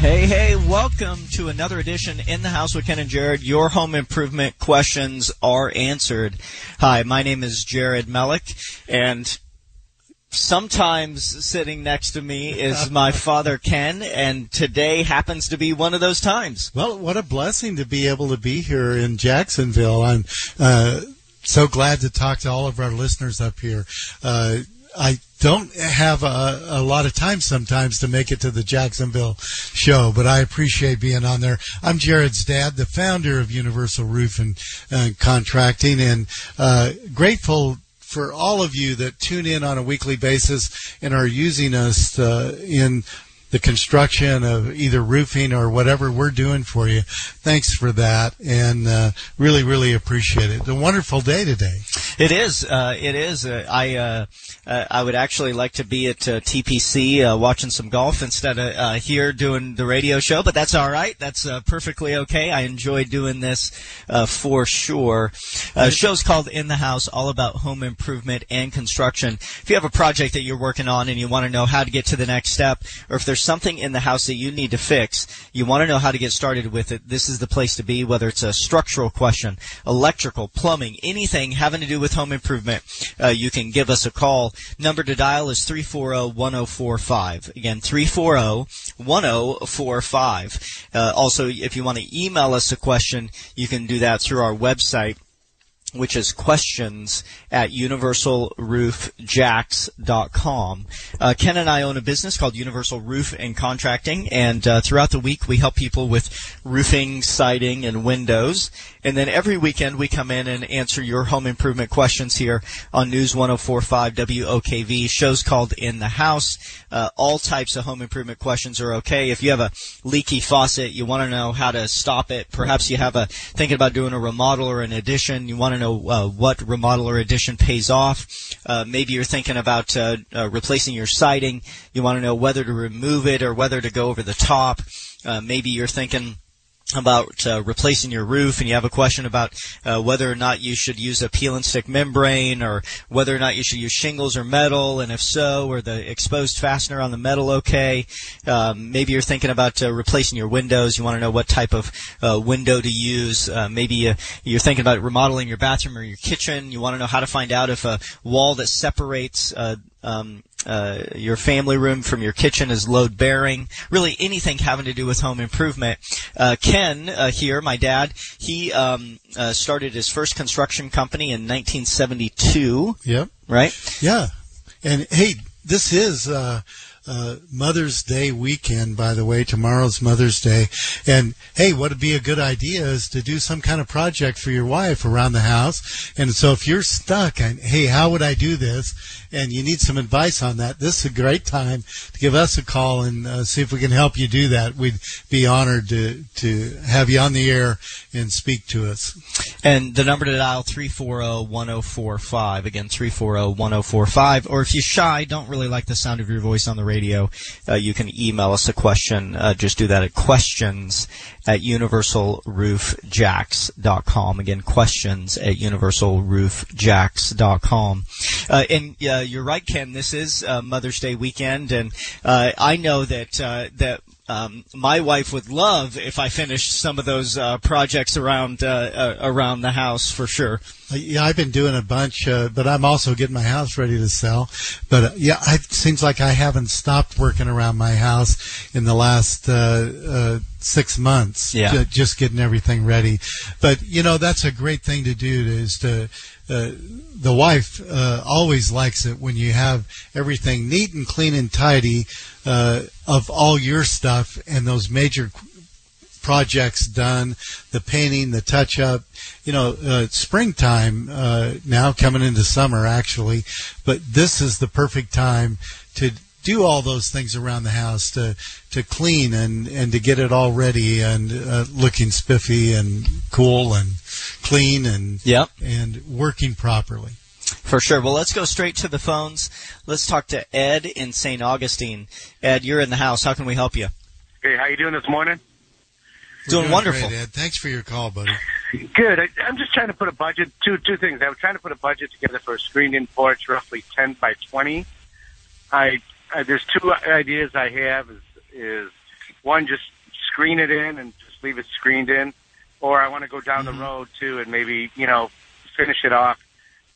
Hey, hey, welcome to another edition in the house with Ken and Jared. Your home improvement questions are answered. Hi, my name is Jared Mellick, and sometimes sitting next to me is my father Ken, and today happens to be one of those times. Well, what a blessing to be able to be here in Jacksonville. I'm uh, so glad to talk to all of our listeners up here. Uh, I don't have a, a, lot of time sometimes to make it to the Jacksonville show, but I appreciate being on there. I'm Jared's dad, the founder of Universal Roof and uh, Contracting, and uh, grateful for all of you that tune in on a weekly basis and are using us uh, in the construction of either roofing or whatever we're doing for you. Thanks for that, and uh, really, really appreciate it. It's a wonderful day today. It is. Uh, it is. Uh, I uh, uh, I would actually like to be at uh, TPC watching some golf instead of here doing the radio show, but that's all right. That's perfectly okay. I enjoy doing this for sure. Uh, show's called In the House, all about home improvement and construction. If you have a project that you're working on and you want to know how to get to the next step, or if there's there's something in the house that you need to fix, you want to know how to get started with it, this is the place to be, whether it's a structural question, electrical, plumbing, anything having to do with home improvement, uh, you can give us a call. Number to dial is 340-1045. Again, 340-1045. Uh, also, if you want to email us a question, you can do that through our website which is questions at universalroofjacks.com. Uh, Ken and I own a business called Universal Roof and Contracting, and uh, throughout the week we help people with roofing, siding, and windows. And then every weekend we come in and answer your home improvement questions here on News 1045 WOKV. Shows called In the House. Uh, all types of home improvement questions are okay. If you have a leaky faucet, you want to know how to stop it. Perhaps you have a thinking about doing a remodel or an addition. You want to know uh, what remodel or addition pays off. Uh, maybe you're thinking about uh, uh, replacing your siding. You want to know whether to remove it or whether to go over the top. Uh, maybe you're thinking about uh, replacing your roof and you have a question about uh, whether or not you should use a peel and stick membrane or whether or not you should use shingles or metal and if so or the exposed fastener on the metal okay? Um, maybe you're thinking about uh, replacing your windows. You want to know what type of uh, window to use. Uh, maybe uh, you're thinking about remodeling your bathroom or your kitchen. You want to know how to find out if a wall that separates um, uh, your family room from your kitchen is load bearing. Really, anything having to do with home improvement. Uh, Ken uh, here, my dad, he um, uh, started his first construction company in 1972. Yep. Right. Yeah. And hey, this is uh, uh, Mother's Day weekend, by the way. Tomorrow's Mother's Day. And hey, what would be a good idea is to do some kind of project for your wife around the house. And so if you're stuck and, hey, how would I do this? And you need some advice on that. This is a great time to give us a call and uh, see if we can help you do that. We'd be honored to, to have you on the air and speak to us. And the number to dial 340-1045. Again, 340-1045. Or if you're shy, don't really like the sound of your voice on the radio, uh, you can email us a question. Uh, just do that at questions at universalroofjacks.com. Again, questions at universalroofjacks.com. Uh, and uh, you're right, Ken. This is uh, Mother's Day weekend, and uh, I know that uh, that um, my wife would love if I finished some of those uh, projects around uh, uh, around the house for sure. Uh, yeah, I've been doing a bunch, uh, but I'm also getting my house ready to sell. But uh, yeah, it seems like I haven't stopped working around my house in the last six months. Yeah. just getting everything ready. But you know, that's a great thing to do is to uh, the wife uh, always likes it when you have everything neat and clean and tidy uh, of all your stuff and those major projects done, the painting, the touch up. You know, uh, springtime uh, now coming into summer actually, but this is the perfect time to do all those things around the house to to clean and and to get it all ready and uh, looking spiffy and cool and clean and yep. and working properly. For sure. Well, let's go straight to the phones. Let's talk to Ed in St. Augustine. Ed, you're in the house. How can we help you? Hey, how you doing this morning? Doing, doing, wonderful. Great, Ed. Thanks for your call, buddy. Good. I, I'm just trying to put a budget. Two two things. I was trying to put a budget together for a screened-in porch, roughly 10 by 20. I, I there's two ideas I have. Is is one just screen it in and just leave it screened in, or I want to go down Mm-hmm. the road too and maybe you know finish it off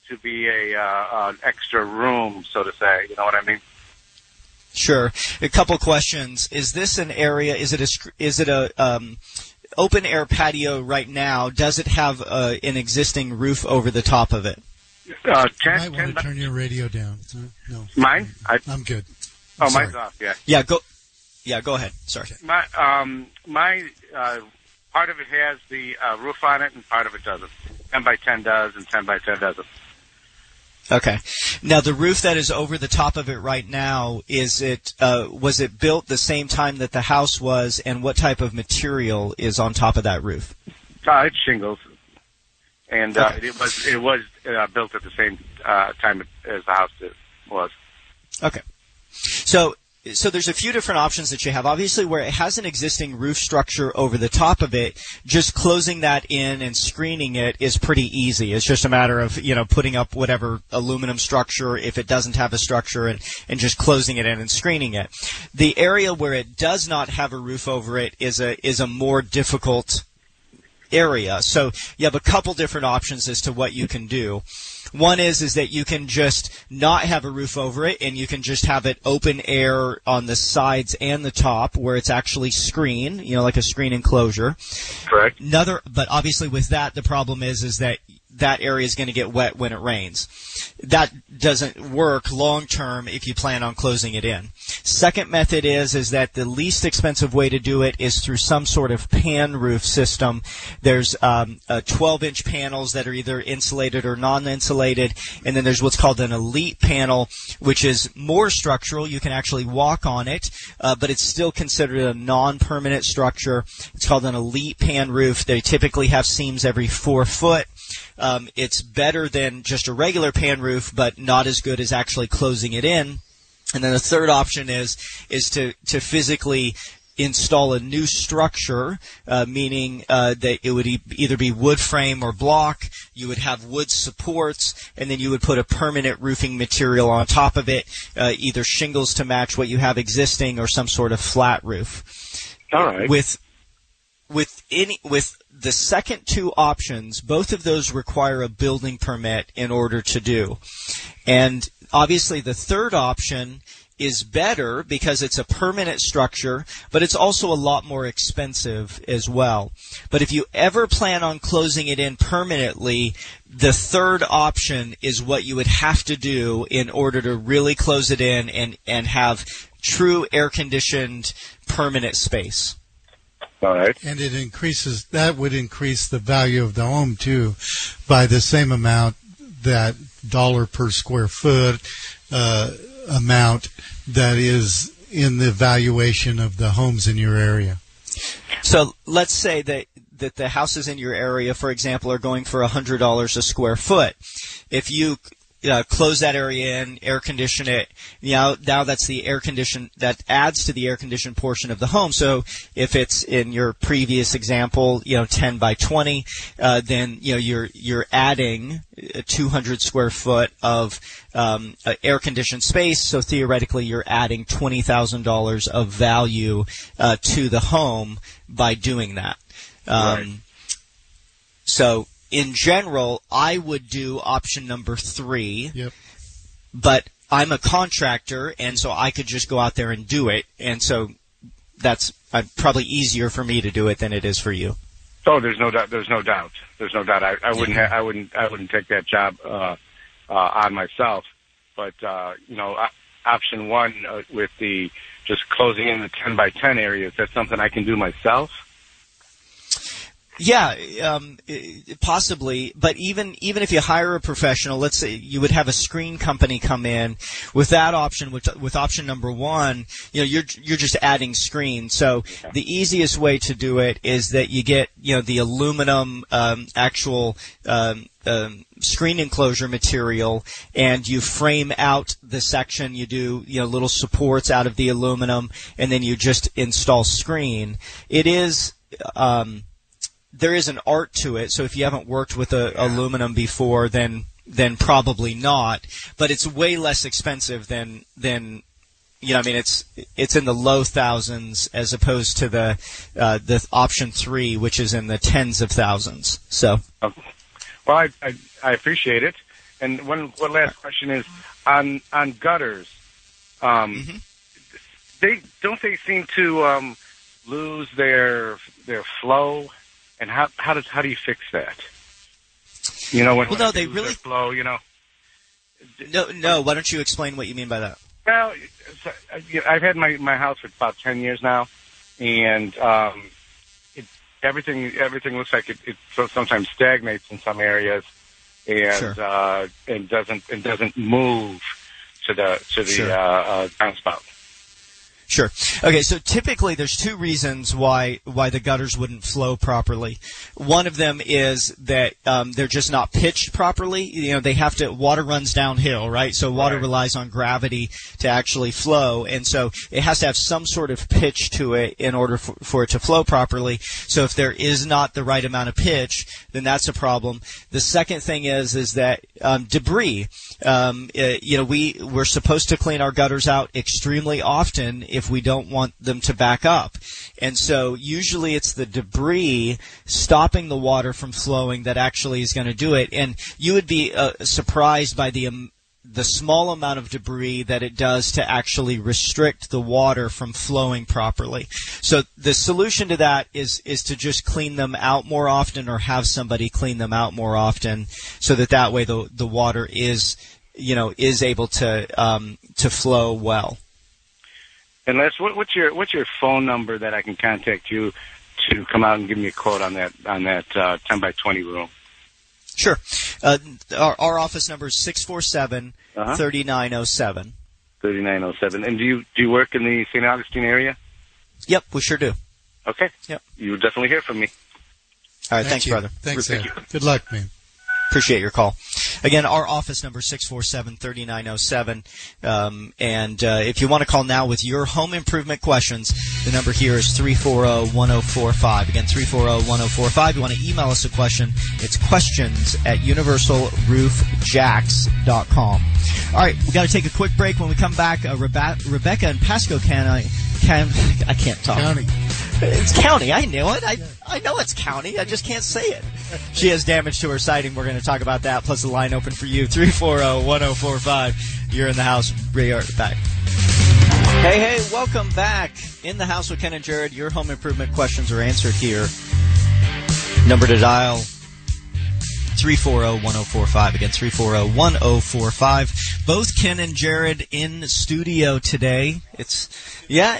to be a uh, an extra room, so to say. You know what I mean? Sure. A couple questions. Is this an area? Is it a is it a um, open air patio right now? Does it have uh, an existing roof over the top of it? Uh, You might want to turn your radio down. No, mine? I, I'm good. oh, Sorry. mine's off. Yeah. Yeah. Go. Yeah. Go ahead. Sorry. My um my uh, part of it has the uh, roof on it, and part of it doesn't. Ten by ten does, and ten by ten doesn't. Okay. Now the roof that is over the top of it right now is it uh, was it built the same time that the house was, and what type of material is on top of that roof? Uh, it's shingles, and uh, Okay. it was it was uh, built at the same uh, time as the house was. Okay. So so there's a few different options that you have. Obviously, where it has an existing roof structure over the top of it, just closing that in and screening it is pretty easy. It's just a matter of you know putting up whatever aluminum structure if it doesn't have a structure and and just closing it in and screening it. The area where it does not have a roof over it is a is a more difficult area. So you have a couple different options as to what you can do. One is is that you can just not have a roof over it and you can just have it open air on the sides and the top where it's actually screen, you know, like a screen enclosure. Correct. Another, but obviously with that, the problem is, is that that area is going to get wet when it rains. That doesn't work long term if you plan on closing it in. Second method is, is that the least expensive way to do it is through some sort of pan roof system. There's um, uh, 12 inch panels that are either insulated or non-insulated, and then there's what's called an elite panel, which is more structural. You can actually walk on it, uh, but it's still considered a non-permanent structure. It's called an elite pan roof. They typically have seams every four foot. Um, it's better than just a regular pan roof, but not as good as actually closing it in. And then the third option is is to to physically install a new structure, uh, meaning uh, that it would e- either be wood frame or block. You would have wood supports, and then you would put a permanent roofing material on top of it, uh, either shingles to match what you have existing or some sort of flat roof All right. with with any with the second two options, both of those require a building permit in order to do. And obviously the third option is better because it's a permanent structure, but it's also a lot more expensive as well. But if you ever plan on closing it in permanently, the third option is what you would have to do in order to really close it in and, and have true air conditioned permanent space. All right. And it increases, that would increase the value of the home too by the same amount that dollar per square foot uh, amount that is in the valuation of the homes in your area. So let's say that that the houses in your area, for example, are going for hundred dollars a square foot. If you uh, close that area in, air condition it, you know, now that's the air condition that adds to the air conditioned portion of the home. So if it's in your previous example, you know, 10 by 20, uh, then you know you're you're adding uh, 200 square foot of um, uh, air conditioned space. So theoretically, you're adding twenty thousand dollars of value uh, to the home by doing that. Um, Right. So in general, I would do option number three, Yep. but I'm a contractor, and so I could just go out there and do it, and so that's uh, probably easier for me to do it than it is for you. Oh, there's no doubt. There's no doubt. There's no doubt. I, I wouldn't. Ha- I wouldn't. I wouldn't take that job uh, uh, on myself. But uh, you know, uh, option one uh, with the just closing in the ten by ten areas. That's something I can do myself. Yeah, um, possibly. But even even if you hire a professional, let's say you would have a screen company come in with that option. With, with option number one, you know, you're you're just adding screen. So the easiest way to do it is that you get you know the aluminum um, actual. Um, um, screen enclosure material and you frame out the section you do you know little supports out of the aluminum and then you just install screen it is um, there is an art to it. So if you haven't worked with a, aluminum before, then then probably not. But it's way less expensive than than you know, I mean, it's it's in the low thousands as opposed to the uh, the option three, which is in the tens of thousands. So, well, I, I I appreciate it. And one one last question is on on gutters. Um, mm-hmm. They don't they seem to um, lose their their flow, and how how does how do you fix that? You know, when well, no, they really flow. You know. No, no. Why don't you explain what you mean by that? Well, I've had my my house for about ten years now, and um, it, everything everything looks like it, it sometimes stagnates in some areas, and sure. uh, and doesn't and doesn't move to the to the sure. uh, uh, downspout. Sure. Okay, so typically there's two reasons why why the gutters wouldn't flow properly. One of them is that um, they're just not pitched properly. You know, they have to water runs downhill, right? So water right. relies on gravity to actually flow, and so it has to have some sort of pitch to it in order for, for it to flow properly. So if there is not the right amount of pitch, then that's a problem. The second thing is is that um, debris. Um, uh, you know, we we're supposed to clean our gutters out extremely often if we don't want them to back up. And so usually it's the debris stopping the water from flowing that actually is going to do it. And you would be uh, surprised by the um, the small amount of debris that it does to actually restrict the water from flowing properly. So the solution to that is is to just clean them out more often or have somebody clean them out more often so that that way the the water is you know is able to um, to flow well. And Les, what, what's your what's your phone number that I can contact you to come out and give me a quote on that on that uh, ten by twenty room? Sure. Uh, our, our office number is six four seven uh-huh. thirty nine oh seven. Thirty nine oh seven. And do you do you work in the St. Augustine area? Yep, we sure do. Okay. Yep. You'll definitely hear from me. All right. Thank thanks, you. brother. Thanks, Thank Good luck, man. Appreciate your call. Again, our office number is 647-3907. Um, and uh, if you want to call now with your home improvement questions, the number here is 340-1045. Again, 340-1045. You want to email us a question, it's questions at universalroofjacks.com. All right, we got to take a quick break. When we come back, uh, Rebe- Rebecca and Pasco County, can, I can't talk. County. It's county. I knew it. I I know it's county. I just can't say it. She has damage to her siding. We're going to talk about that. Plus the line open for you 340-1045. You're in the house. We are back. Hey, hey, welcome back. In the house with Ken and Jared. Your home improvement questions are answered here. Number to dial 340-1045. Again, 340-1045. Both Ken and Jared in studio today. It's, yeah,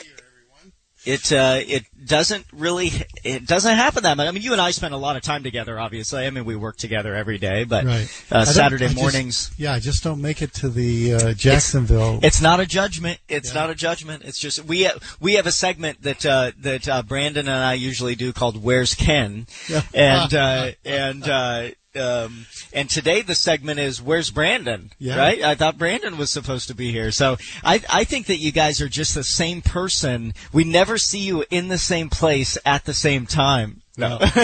it uh, it doesn't really it doesn't happen that much. I mean, you and I spend a lot of time together. Obviously, I mean, we work together every day, but right. uh, Saturday mornings. Just, yeah, I just don't make it to the uh, Jacksonville. It's, it's, not a judgment. It's yeah. not a judgment. It's just we we have a segment that uh, that uh, Brandon and I usually do called "Where's Ken," yeah. and uh, and um, and today the segment is where's Brandon? Yeah. Right? I thought Brandon was supposed to be here. So I I think that you guys are just the same person. We never see you in the same place at the same time. No.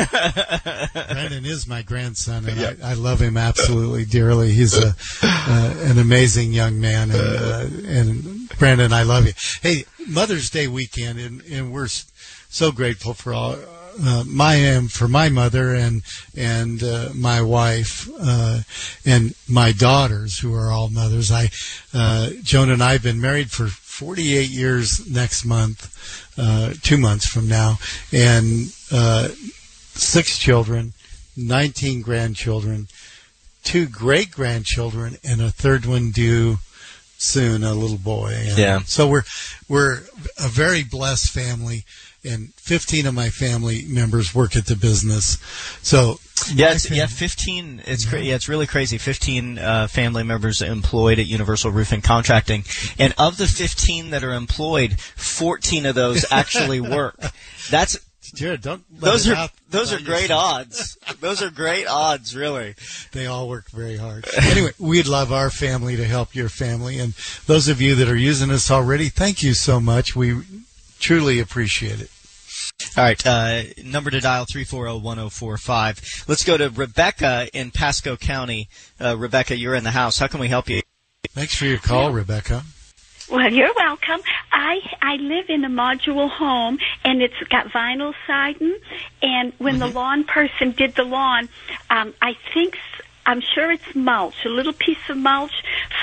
Brandon is my grandson, and yep. I, I, love him absolutely dearly. He's a uh, an amazing young man, and uh, and Brandon, I love you. Hey, Mother's Day weekend, and, and we're so grateful for all uh, my um, for my mother and and uh, my wife uh, and my daughters who are all mothers. I uh, Joan and I have been married for 48 years next month, uh, two months from now, and uh, six children, 19 grandchildren, two great grandchildren, and a third one due soon, a little boy. And yeah. So we're we're a very blessed family and 15 of my family members work at the business. So yeah, it's, yeah, 15. It's cra- yeah, it's really crazy. 15 uh, family members employed at Universal Roofing Contracting, and of the 15 that are employed, 14 of those actually work. That's Jared, don't those are those are great yourself. odds. those are great odds, really. They all work very hard. Anyway, we'd love our family to help your family, and those of you that are using us already, thank you so much. We Truly appreciate it. All right, uh, number to dial 340-1045. Let's go to Rebecca in Pasco County. Uh, Rebecca, you're in the house. How can we help you? Thanks for your call, Rebecca. Well, you're welcome. I I live in a modular home, and it's got vinyl siding. And when the lawn person did the lawn, um, I think s- I'm sure it's mulch. A little piece of mulch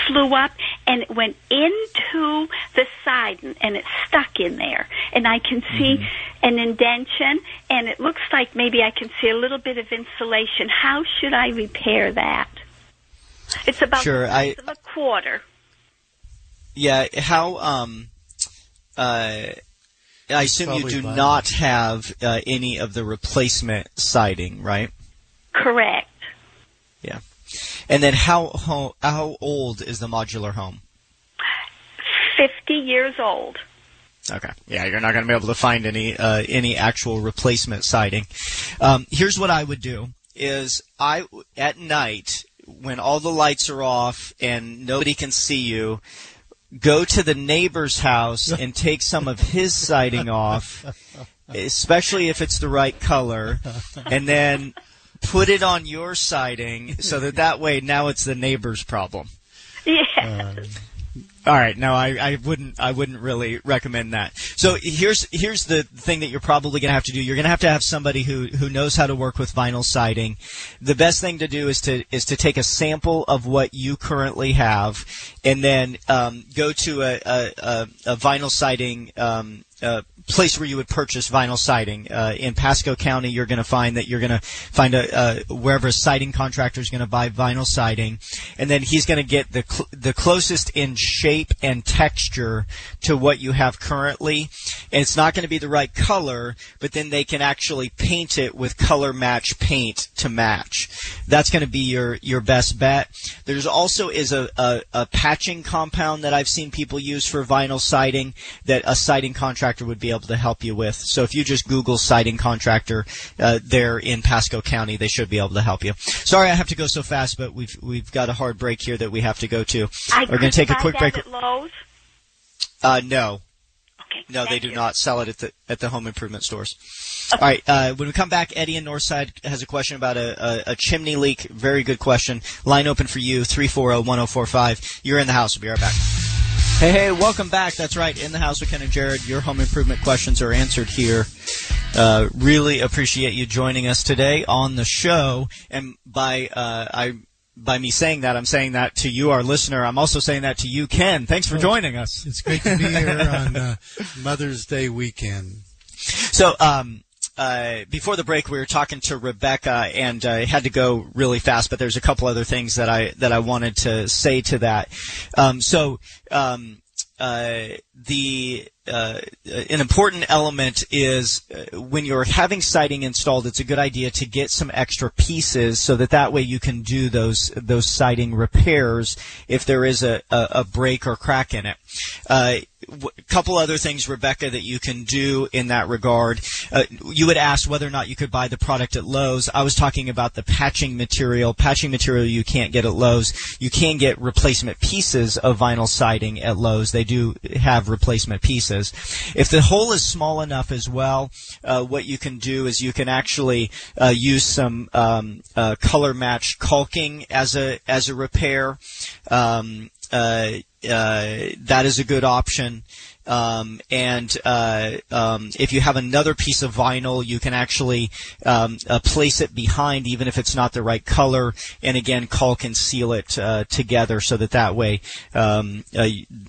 flew up and it went into the siding, and it stuck in there. And I can see an indention, and it looks like maybe I can see a little bit of insulation. How should I repair that? It's about Sure, the size I- of a quarter. Yeah, how um uh I assume you do vinyl. not have uh, any of the replacement siding, right? Correct. And then how how, how old is the modular home? 50 years old. Okay. Yeah, you're not going to be able to find any uh, any actual replacement siding. Um, here's what I would do: is I at night when all the lights are off and nobody can see you, go to the neighbor's house and take some of his siding off, especially if it's the right color, and then put it on your siding so that that way now it's the neighbor's problem. Yeah. All right, no, I, I wouldn't. I wouldn't really recommend that. So here's here's the thing that you're probably going to have to do. You're going to have to have somebody who who knows how to work with vinyl siding. The best thing to do is to is to take a sample of what you currently have, and then um, go to a a, a, a vinyl siding. Um, uh, place where you would purchase vinyl siding uh, in Pasco County. You're going to find that you're going to find a uh, wherever a siding contractor is going to buy vinyl siding, and then he's going to get the cl- the closest in shape and texture to what you have currently. And it's not going to be the right color, but then they can actually paint it with color match paint to match. That's going to be your your best bet. There's also is a, a, a patching compound that I've seen people use for vinyl siding that a siding contractor would be able to help you with. So if you just Google siding contractor uh, there in Pasco County, they should be able to help you. Sorry, I have to go so fast, but we've we've got a hard break here that we have to go to. I We're going to take a quick break. At Lowe's. Uh, no, Okay. no, they do you. not sell it at the at the home improvement stores. All right. Uh, when we come back, Eddie in Northside has a question about a, a, a chimney leak. Very good question. Line open for you. Three four zero one zero four five. You're in the house. We'll be right back. Hey, hey, welcome back. That's right. In the house with Ken and Jared. Your home improvement questions are answered here. Uh, really appreciate you joining us today on the show. And by uh, I by me saying that, I'm saying that to you, our listener. I'm also saying that to you, Ken. Thanks for joining us. It's great to be here on uh, Mother's Day weekend. So, um, uh, before the break, we were talking to Rebecca, and I had to go really fast. But there's a couple other things that I that I wanted to say to that. Um, so, um, uh, the uh, an important element is uh, when you're having siding installed, it's a good idea to get some extra pieces so that that way you can do those those siding repairs if there is a, a, a break or crack in it. A uh, couple other things, Rebecca, that you can do in that regard. Uh, you would ask whether or not you could buy the product at Lowe's. I was talking about the patching material. Patching material you can't get at Lowe's. You can get replacement pieces of vinyl siding at Lowe's. They do have replacement pieces. If the hole is small enough as well, uh, what you can do is you can actually uh, use some um, uh, color match caulking as a as a repair. Um, uh, uh, that is a good option. Um, and uh, um, if you have another piece of vinyl, you can actually um, uh, place it behind, even if it's not the right color. And again, caulk and seal it uh, together, so that that way, um, uh,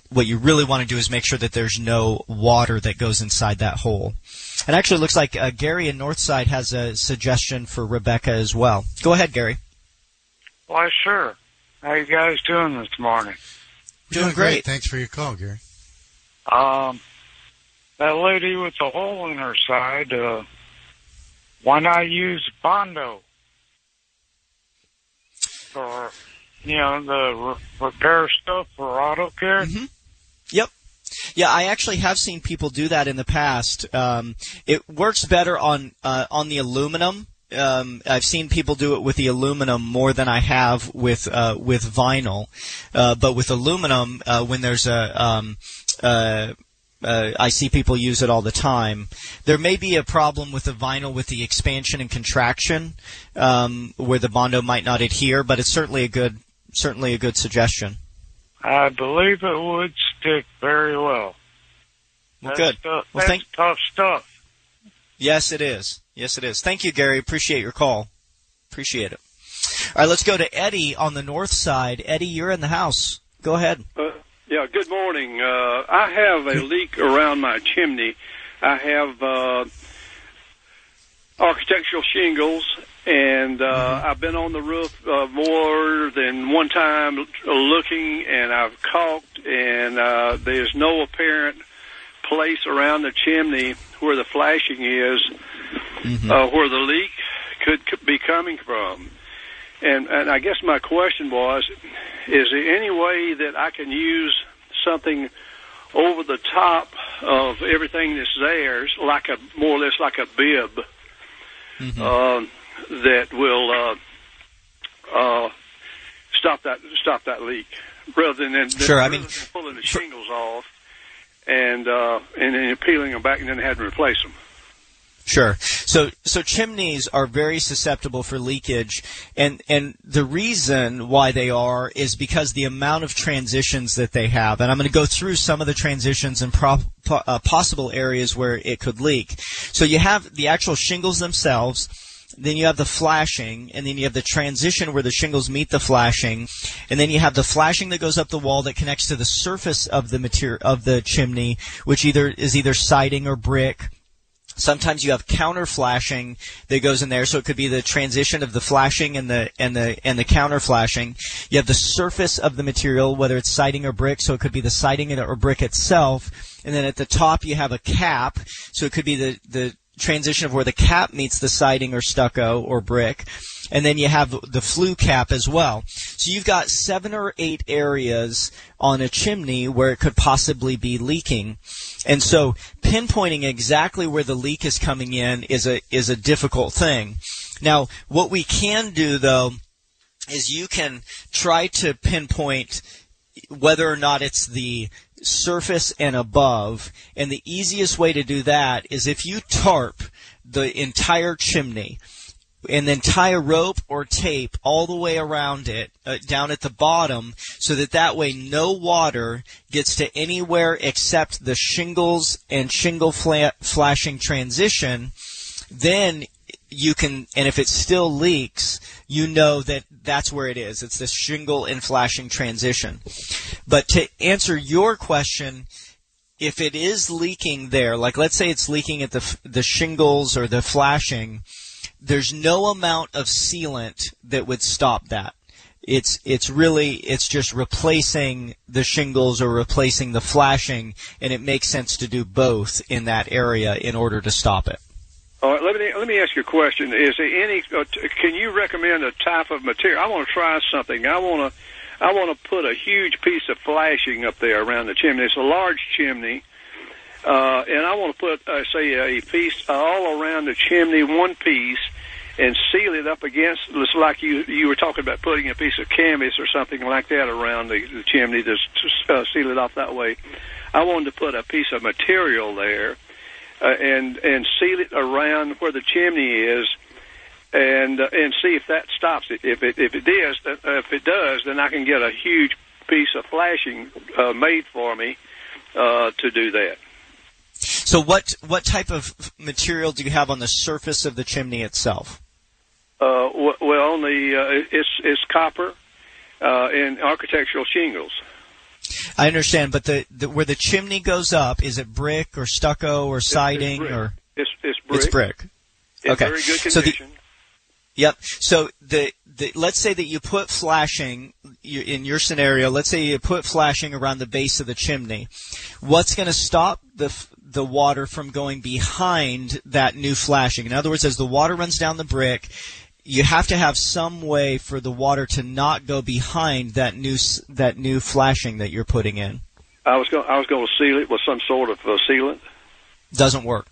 what you really want to do is make sure that there's no water that goes inside that hole. And actually, it looks like uh, Gary in Northside has a suggestion for Rebecca as well. Go ahead, Gary. Why, sure. How you guys doing this morning? Doing great. Thanks for your call, Gary. Um, that lady with the hole in her side, uh, why not use Bondo for, you know, the re- repair stuff for auto care? Mm-hmm. Yep. Yeah, I actually have seen people do that in the past. Um, it works better on uh, on the aluminum. Um, I've seen people do it with the aluminum more than I have with uh, with vinyl. Uh, but with aluminum, uh, when there's a um, uh, uh, I see people use it all the time. There may be a problem with the vinyl with the expansion and contraction, um, where the bondo might not adhere, but it's certainly a good certainly a good suggestion. I believe it would stick very well. Well, good. Tough, Well, that's thank- tough stuff. Yes, it is. Yes, it is. Thank you, Gary. Appreciate your call. Appreciate it. All right, let's go to Eddie on the north side. Eddie, you're in the house. Go ahead. Uh, yeah, good morning. Uh, I have a leak around my chimney. I have uh, architectural shingles, and uh, I've been on the roof uh, more than one time looking, and I've caulked, and uh, there's no apparent place around the chimney where the flashing is, uh, where the leak could, could be coming from. And, and I guess my question was, is there any way that I can use something over the top of everything that's there, like a more or less like a bib, um, that will uh, uh, stop that stop that leak, rather than, than Sure, I mean, pulling the shingles off and uh, and then peeling them back and then having to replace them. Sure. So so chimneys are very susceptible for leakage, and and the reason why they are is because the amount of transitions that they have. And I'm going to go through some of the transitions and uh, possible areas where it could leak. So you have the actual shingles themselves. Then you have the flashing, and then you have the transition where the shingles meet the flashing, and then you have the flashing that goes up the wall that connects to the surface of the material of the chimney, which either is either siding or brick. Sometimes you have counter flashing that goes in there, so it could be the transition of the flashing and the and the and the counter flashing. You have the surface of the material, whether it's siding or brick, so it could be the siding or brick itself. And then at the top you have a cap, so it could be the the transition of where the cap meets the siding or stucco or brick. And then you have the flue cap as well. So you've got seven or eight areas on a chimney where it could possibly be leaking. And so pinpointing exactly where the leak is coming in is a is a difficult thing. Now, what we can do though is you can try to pinpoint whether or not it's the surface and above. And the easiest way to do that is if you tarp the entire chimney and then tie a rope or tape all the way around it uh, down at the bottom so that that way no water gets to anywhere except the shingles and shingle fla- flashing transition. Then you can and if it still leaks you know that that's where it is. It's the shingle and flashing transition. But to answer your question if it is leaking there like let's say it's leaking at the the shingles or the flashing there's no amount of sealant that would stop that. It's it's really it's just replacing the shingles or replacing the flashing, and it makes sense to do both in that area in order to stop it. All right, let me let me ask you a question. Is there any? Uh, can you recommend a type of material? I want to try something. I want to I want to put a huge piece of flashing up there around the chimney. It's a large chimney, uh, and I want to put uh, say a piece all around the chimney, one piece, and seal it up against. It's like you you were talking about putting a piece of canvas or something like that around the, the chimney to s- uh, seal it off that way. I wanted to put a piece of material there uh, and and seal it around where the chimney is, and uh, and see if that stops it. If it if it is, uh, if it does, then I can get a huge piece of flashing uh, made for me uh, to do that. So what what type of material do you have on the surface of the chimney itself? Uh, well, the uh, it's it's copper uh, and architectural shingles. I understand, but the, the where the chimney goes up, is it brick or stucco or siding brick. or It's it's brick. it's brick? Okay. very good So the- Yep. So the, the let's say that you put flashing you, in your scenario. Let's say you put flashing around the base of the chimney. What's going to stop the the water from going behind that new flashing? In other words, as the water runs down the brick, you have to have some way for the water to not go behind that new that new flashing that you're putting in. I was going I was going to seal it with some sort of uh, sealant. doesn't work.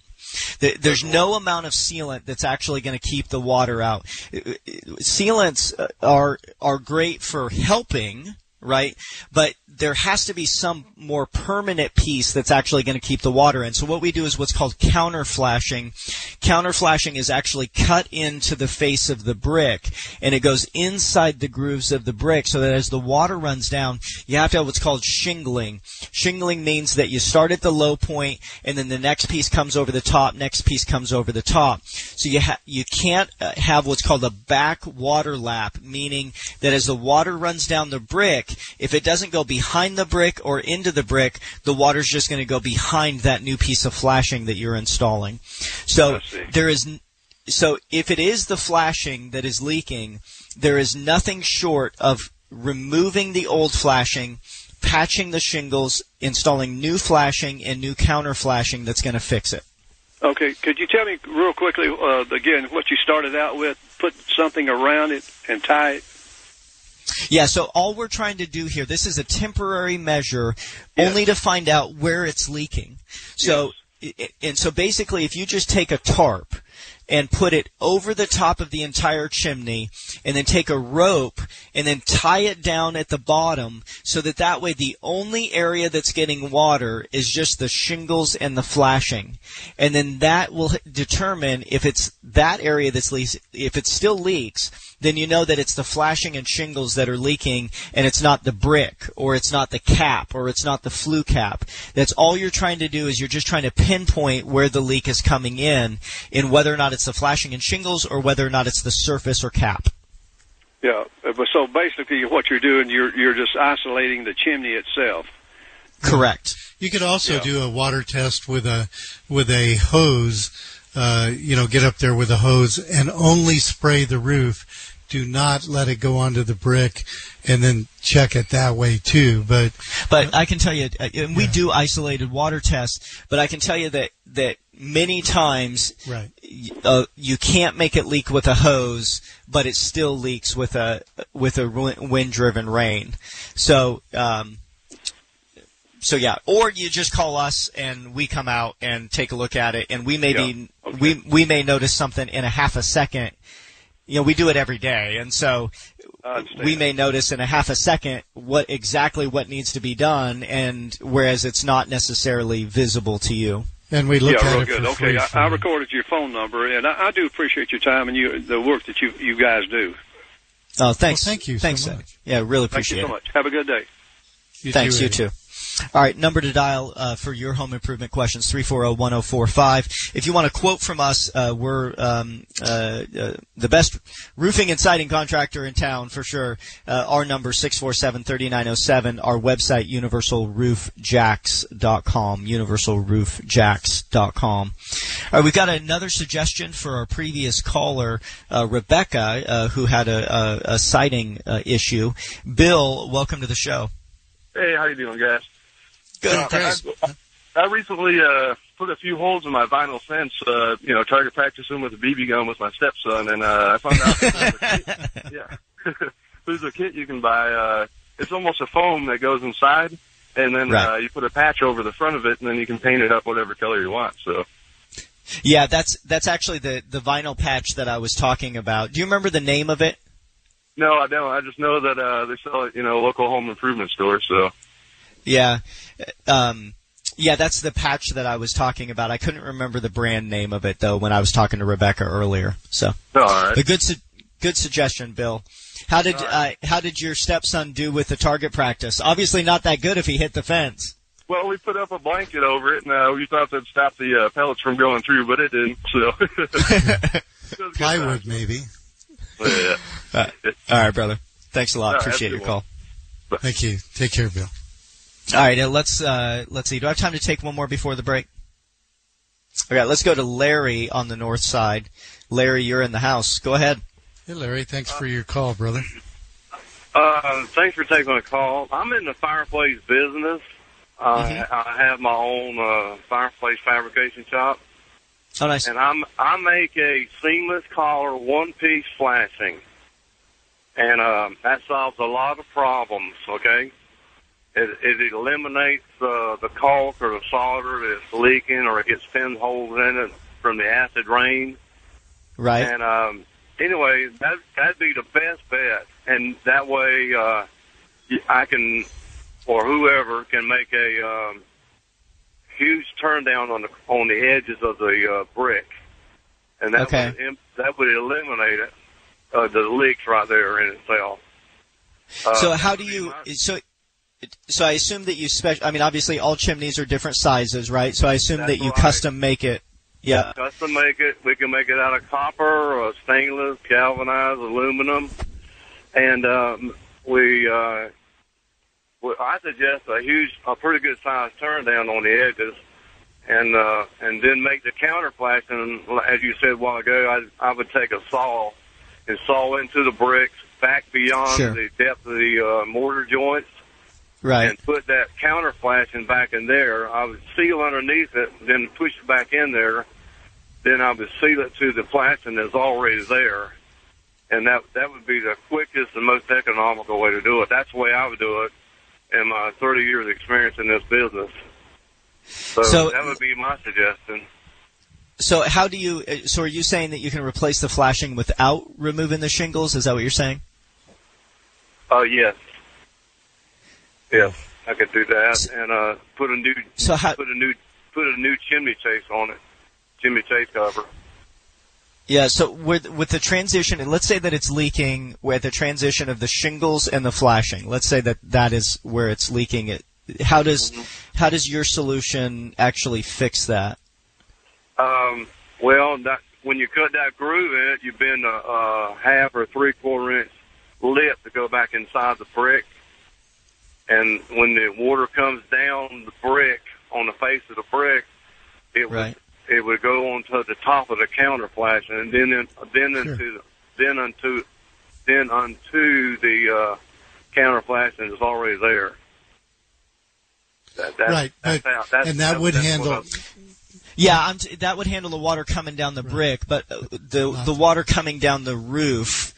There's no amount of sealant that's actually going to keep the water out. Sealants uh, are are great for helping, right? But there has to be some more permanent piece that's actually going to keep the water in. So what we do is what's called counter flashing. Counter flashing is actually cut into the face of the brick and it goes inside the grooves of the brick so that as the water runs down, you have to have what's called shingling. Shingling means that you start at the low point and then the next piece comes over the top, next piece comes over the top. So you ha- you can't uh, have what's called a back water lap, meaning that as the water runs down the brick, if it doesn't go behind the brick or into the brick, the water's just going to go behind that new piece of flashing that you're installing. So there is so if it is the flashing that is leaking, there is nothing short of removing the old flashing, patching the shingles, installing new flashing and new counter flashing that's going to fix it. Okay, could you tell me real quickly uh, again what you started out with? Put something around it and tie it. Yeah, so all we're trying to do here, this is a temporary measure Yes. only to find out where it's leaking. So, i- and so basically if you just take a tarp and put it over the top of the entire chimney and then take a rope and then tie it down at the bottom so that that way the only area that's getting water is just the shingles and the flashing. And then that will determine if it's that area that's leaks, if it still leaks, then you know that it's the flashing and shingles that are leaking and it's not the brick or it's not the cap or it's not the flue cap. That's all you're trying to do is you're just trying to pinpoint where the leak is coming in in whether or not it's the flashing and shingles or whether or not it's the surface or cap. Yeah, uh, but so basically, what you're doing, you're you're just isolating the chimney itself. Correct. You could also Yeah. do a water test with a with a hose. Uh, you know, get up there with a hose and only spray the roof. Do not let it go onto the brick, and then check it that way too. But But I can tell you, uh, and we do isolated water tests, but I can tell you that, that many times right, y- uh, you can't make it leak with a hose, but it still leaks with a with a wind driven rain. So um, so yeah, or you just call us and we come out and take a look at it, and we may be okay. we we may notice something in a half a second. You know, we do it every day, and so we may notice in a half a second what exactly what needs to be done, and whereas it's not necessarily visible to you. and we look yeah, at real it good. for Okay, free. I, I recorded your phone number, and I, I do appreciate your time and you the work that you you guys do. Oh, thanks. Well, thank you Thanks, Ed. much. Yeah, really appreciate. Thank you appreciate so it. much. Have a good day. You Thanks, too, you Eddie. too. All right, number to dial uh, for your home improvement questions, 340-1045. If you want a quote from us, uh, we're um, uh, uh, the best roofing and siding contractor in town for sure. Uh, our number, 647-3907. Our website, universalroofjacks.com, universalroofjacks.com. All right, we've got another suggestion for our previous caller, uh, Rebecca, uh, who had a, a, a siding issue. Bill, welcome to the show. Hey, how you doing, guys? Good. Uh. I, I recently uh, put a few holes in my vinyl fence, uh, you know, target practicing with a BB gun with my stepson, and uh, I found out there's a kit, yeah, there's a kit you can buy. Uh, it's almost a foam that goes inside, and then Right. uh, you put a patch over the front of it, and then you can paint it up whatever color you want. So, Yeah, that's that's actually the the vinyl patch that I was talking about. Do you remember the name of it? no, I don't. I just know that uh, they sell it, you know, local home improvement store. So, Yeah. Um yeah, that's the patch that I was talking about. I couldn't remember the brand name of it though when I was talking to Rebecca earlier. So, all right. a good su- good suggestion, Bill. How did uh, how did your stepson do with the target practice? Obviously not that good if he hit the fence. Well, we put up a blanket over it, and uh, we thought that'd stop the uh, pellets from going through, but it didn't. So, was Plywood, times. maybe. Yeah. All right, brother. Thanks a lot. All right, Appreciate your good call. Thank you. Take care, Bill. All right, let's uh, let's see. Do I have time to take one more before the break? All right, let's go to Larry on the north side. Larry, you're in the house. Go ahead. Hey, Larry. Thanks for your call, brother. Uh, thanks for taking the call. I'm in the fireplace business. Uh, Mhm. I have my own uh, fireplace fabrication shop, Oh, nice. and I'm I make a seamless collar one piece flashing, and um, that solves a lot of problems. Okay, it, it eliminates uh, the caulk or the solder that's leaking or it gets pinholes in it from the acid rain. Right. And um, anyway, that that'd be the best bet, and that way uh, I can or whoever can make a um, huge turn down on the on the edges of the uh, brick, and that Okay. would that would eliminate it, uh, the leaks right there in itself. Uh, so how do that would be you? So. So I assume that you spec. I mean, obviously, all chimneys are different sizes, right? So I assume That's that you right. custom make it. Yeah. custom make it. We can make it out of copper or stainless, galvanized, aluminum, and um, we. Uh, well, I suggest a huge, a pretty good size turn down on the edges, and uh, and then make the counter flashing. As you said a while ago, I I would take a saw and saw into the bricks back beyond Sure. the depth of the uh, mortar joints Right. and put that counter flashing back in there. I would seal underneath it, then push it back in there. Then I would seal it to the flashing that's already there. And that that would be the quickest and most economical way to do it. That's the way I would do it in my 30 years experience in this business. So, So- that would be my suggestion. So how do you? uh, So are you saying that you can replace the flashing without removing the shingles? Is that what you're saying? Oh, yes. Yes, I could do that and uh put a new So how? put a new put a new chimney chase on it. Chimney chase cover. Yeah. So with with the transition, and let's say that it's leaking with the transition of the shingles and the flashing. Let's say that that is where it's leaking. It. How does how does your solution actually fix that? Um, well, that, when you cut that groove in it, you bend a, a half or three quarter inch lip to go back inside the brick. And when the water comes down the brick on the face of the brick, it Right. would it would go onto the top of the counter flash, and then in, then Sure. into the, then unto then unto the uh, counter flash, and it's already there. That, that's, Right, that's but- how, that's, and that that's- would handle- Yeah, I'm t- that would handle the water coming down the brick, but uh, the the water coming down the roof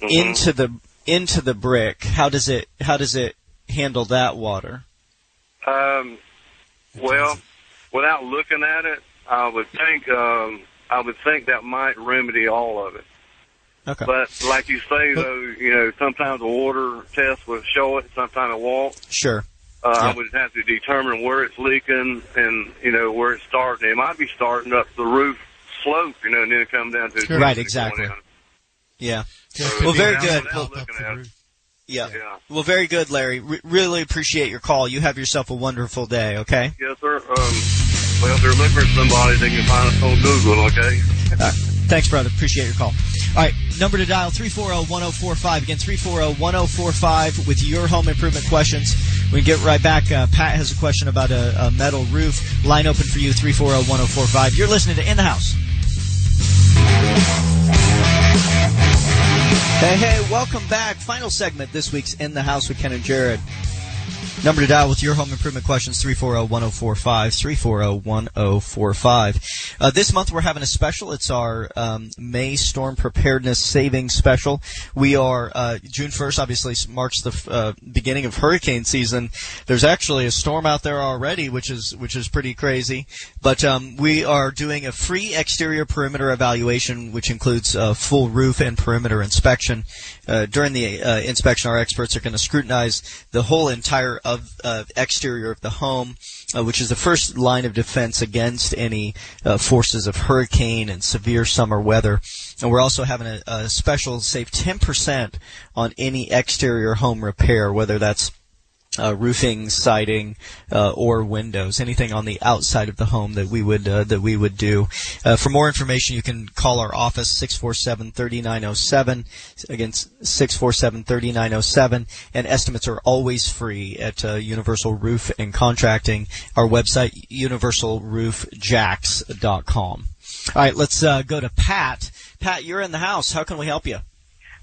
Mhm. into the into the brick. How does it how does it handle that water? Um, well, without looking at it, I would think um, I would think that might remedy all of it. Okay. But like you say, though, you know, sometimes the water test will show it, sometimes it won't. Sure. Uh, I Yeah. would have to determine where it's leaking and you know where it's starting. It might be starting up the roof slope, you know, and then it come down to the Sure. Right, exactly. Yeah. Yeah, it Well, could be very down good. and pump up Looking the at it. roof. Yeah. Yeah. Well, very good, Larry. Re- really appreciate your call. You have yourself a wonderful day. Okay. Yes, sir. Um, well, if they're looking for somebody, they can find us on Google. Okay. Thanks, brother. Appreciate your call. All right, number to dial 340-1045. Again, 340-1045 with your home improvement questions. We can get right back. Uh, Pat has a question about a, a metal roof. Line open for you, 340-1045. You're listening to In the House. Hey, hey, welcome back. Final segment this week's In the House with Ken and Jared. Number to dial with your home improvement questions, 340-1045, 340-1045. Uh, this month we're having a special. It's our um, May Storm Preparedness Savings Special. We are, uh, June 1st obviously marks the uh, beginning of hurricane season. There's actually a storm out there already, which is, which is pretty crazy. But um, we are doing a free exterior perimeter evaluation, which includes uh, full roof and perimeter inspection. Uh, during the uh, inspection, our experts are going to scrutinize the whole entire of uh, exterior of the home, uh, which is the first line of defense against any uh, forces of hurricane and severe summer weather. And we're also having a, a special save 10% on any exterior home repair, whether that's uh, roofing, siding, uh, or windows, anything on the outside of the home that we would uh, that we would do. Uh, for more information, you can call our office 647-3907. Again, 647-3907. And estimates are always free at uh, Universal Roof and Contracting. Our website universalroofjacks.com. All right, let's uh, go to Pat. Pat, you're in the house. How can we help you?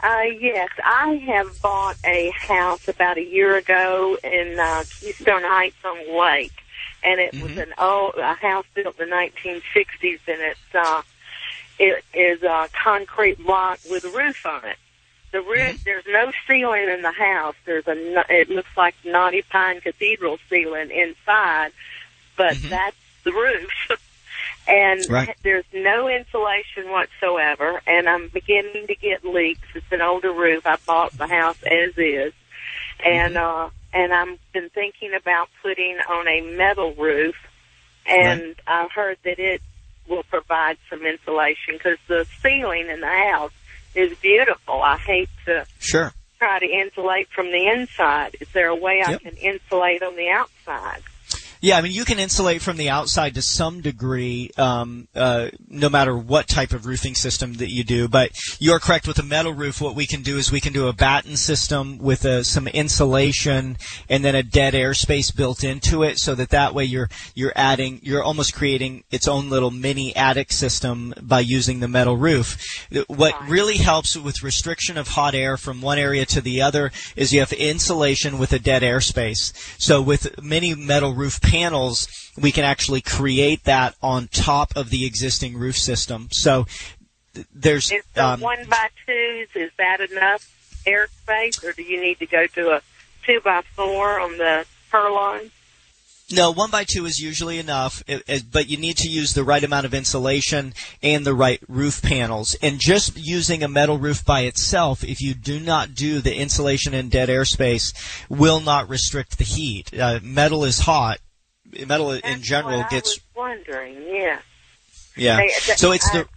Uh, yes, I have bought a house about a year ago in uh, Keystone Heights on Lake, and it was Mhm. an old a house built in the 1960s, and it's uh, it is a concrete block with a roof on it. The roof, there's no ceiling in the house. There's a it looks like Knotty Pine Cathedral ceiling inside, but Mhm. that's the roof. and Right. there's no insulation whatsoever, and I'm beginning to get leaks. It's an older roof. I bought the house as is, and uh, and I've been thinking about putting on a metal roof, and I've heard that it will provide some insulation because the ceiling in the house is beautiful. I hate to Sure. try to insulate from the inside. Is there a way I can insulate on the outside? Yeah, I mean, you can insulate from the outside to some degree, um, uh, no matter what type of roofing system that you do. But you're correct with a metal roof. What we can do is we can do a batten system with uh some insulation and then a dead airspace built into it, so that that way you're you're adding, you're almost creating its own little mini attic system by using the metal roof. What really helps with restriction of hot air from one area to the other is you have insulation with a dead airspace. So with many metal roof panels, we can actually create that on top of the existing roof system. So there's Is the um, one by twos is that enough airspace, or do you need to go to a two by four on the furlong? No, one by two is usually enough, but you need to use the right amount of insulation and the right roof panels. And just using a metal roof by itself, if you do not do the insulation and dead airspace, will not restrict the heat. Uh, metal is hot. Metal in general gets I was wondering. Yeah. yeah. They- they- So it's I, the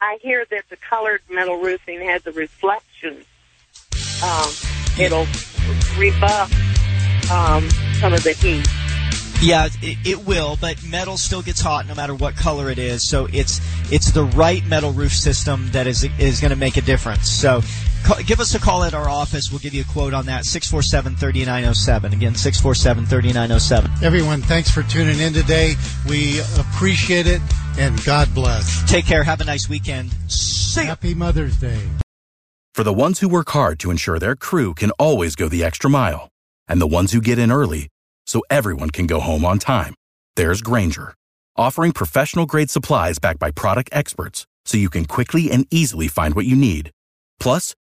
I hear that the colored metal roofing has a reflection. Um, it'll rebuff um, some of the heat. Yeah, it, it will, but metal still gets hot no matter what color it is. So it's it's the right metal roof system that is is going to make a difference. So ca- give us a call at our office. We'll give you a quote on that. 647-3907. Again, 647-3907. Everyone, thanks for tuning in today. We appreciate it, and God bless. Take care. Have a nice weekend. See ya. Happy Mother's Day. For the ones who work hard to ensure their crew can always go the extra mile, and the ones who get in early so everyone can go home on time, there's Grainger, offering professional grade supplies backed by product experts so you can quickly and easily find what you need. Plus,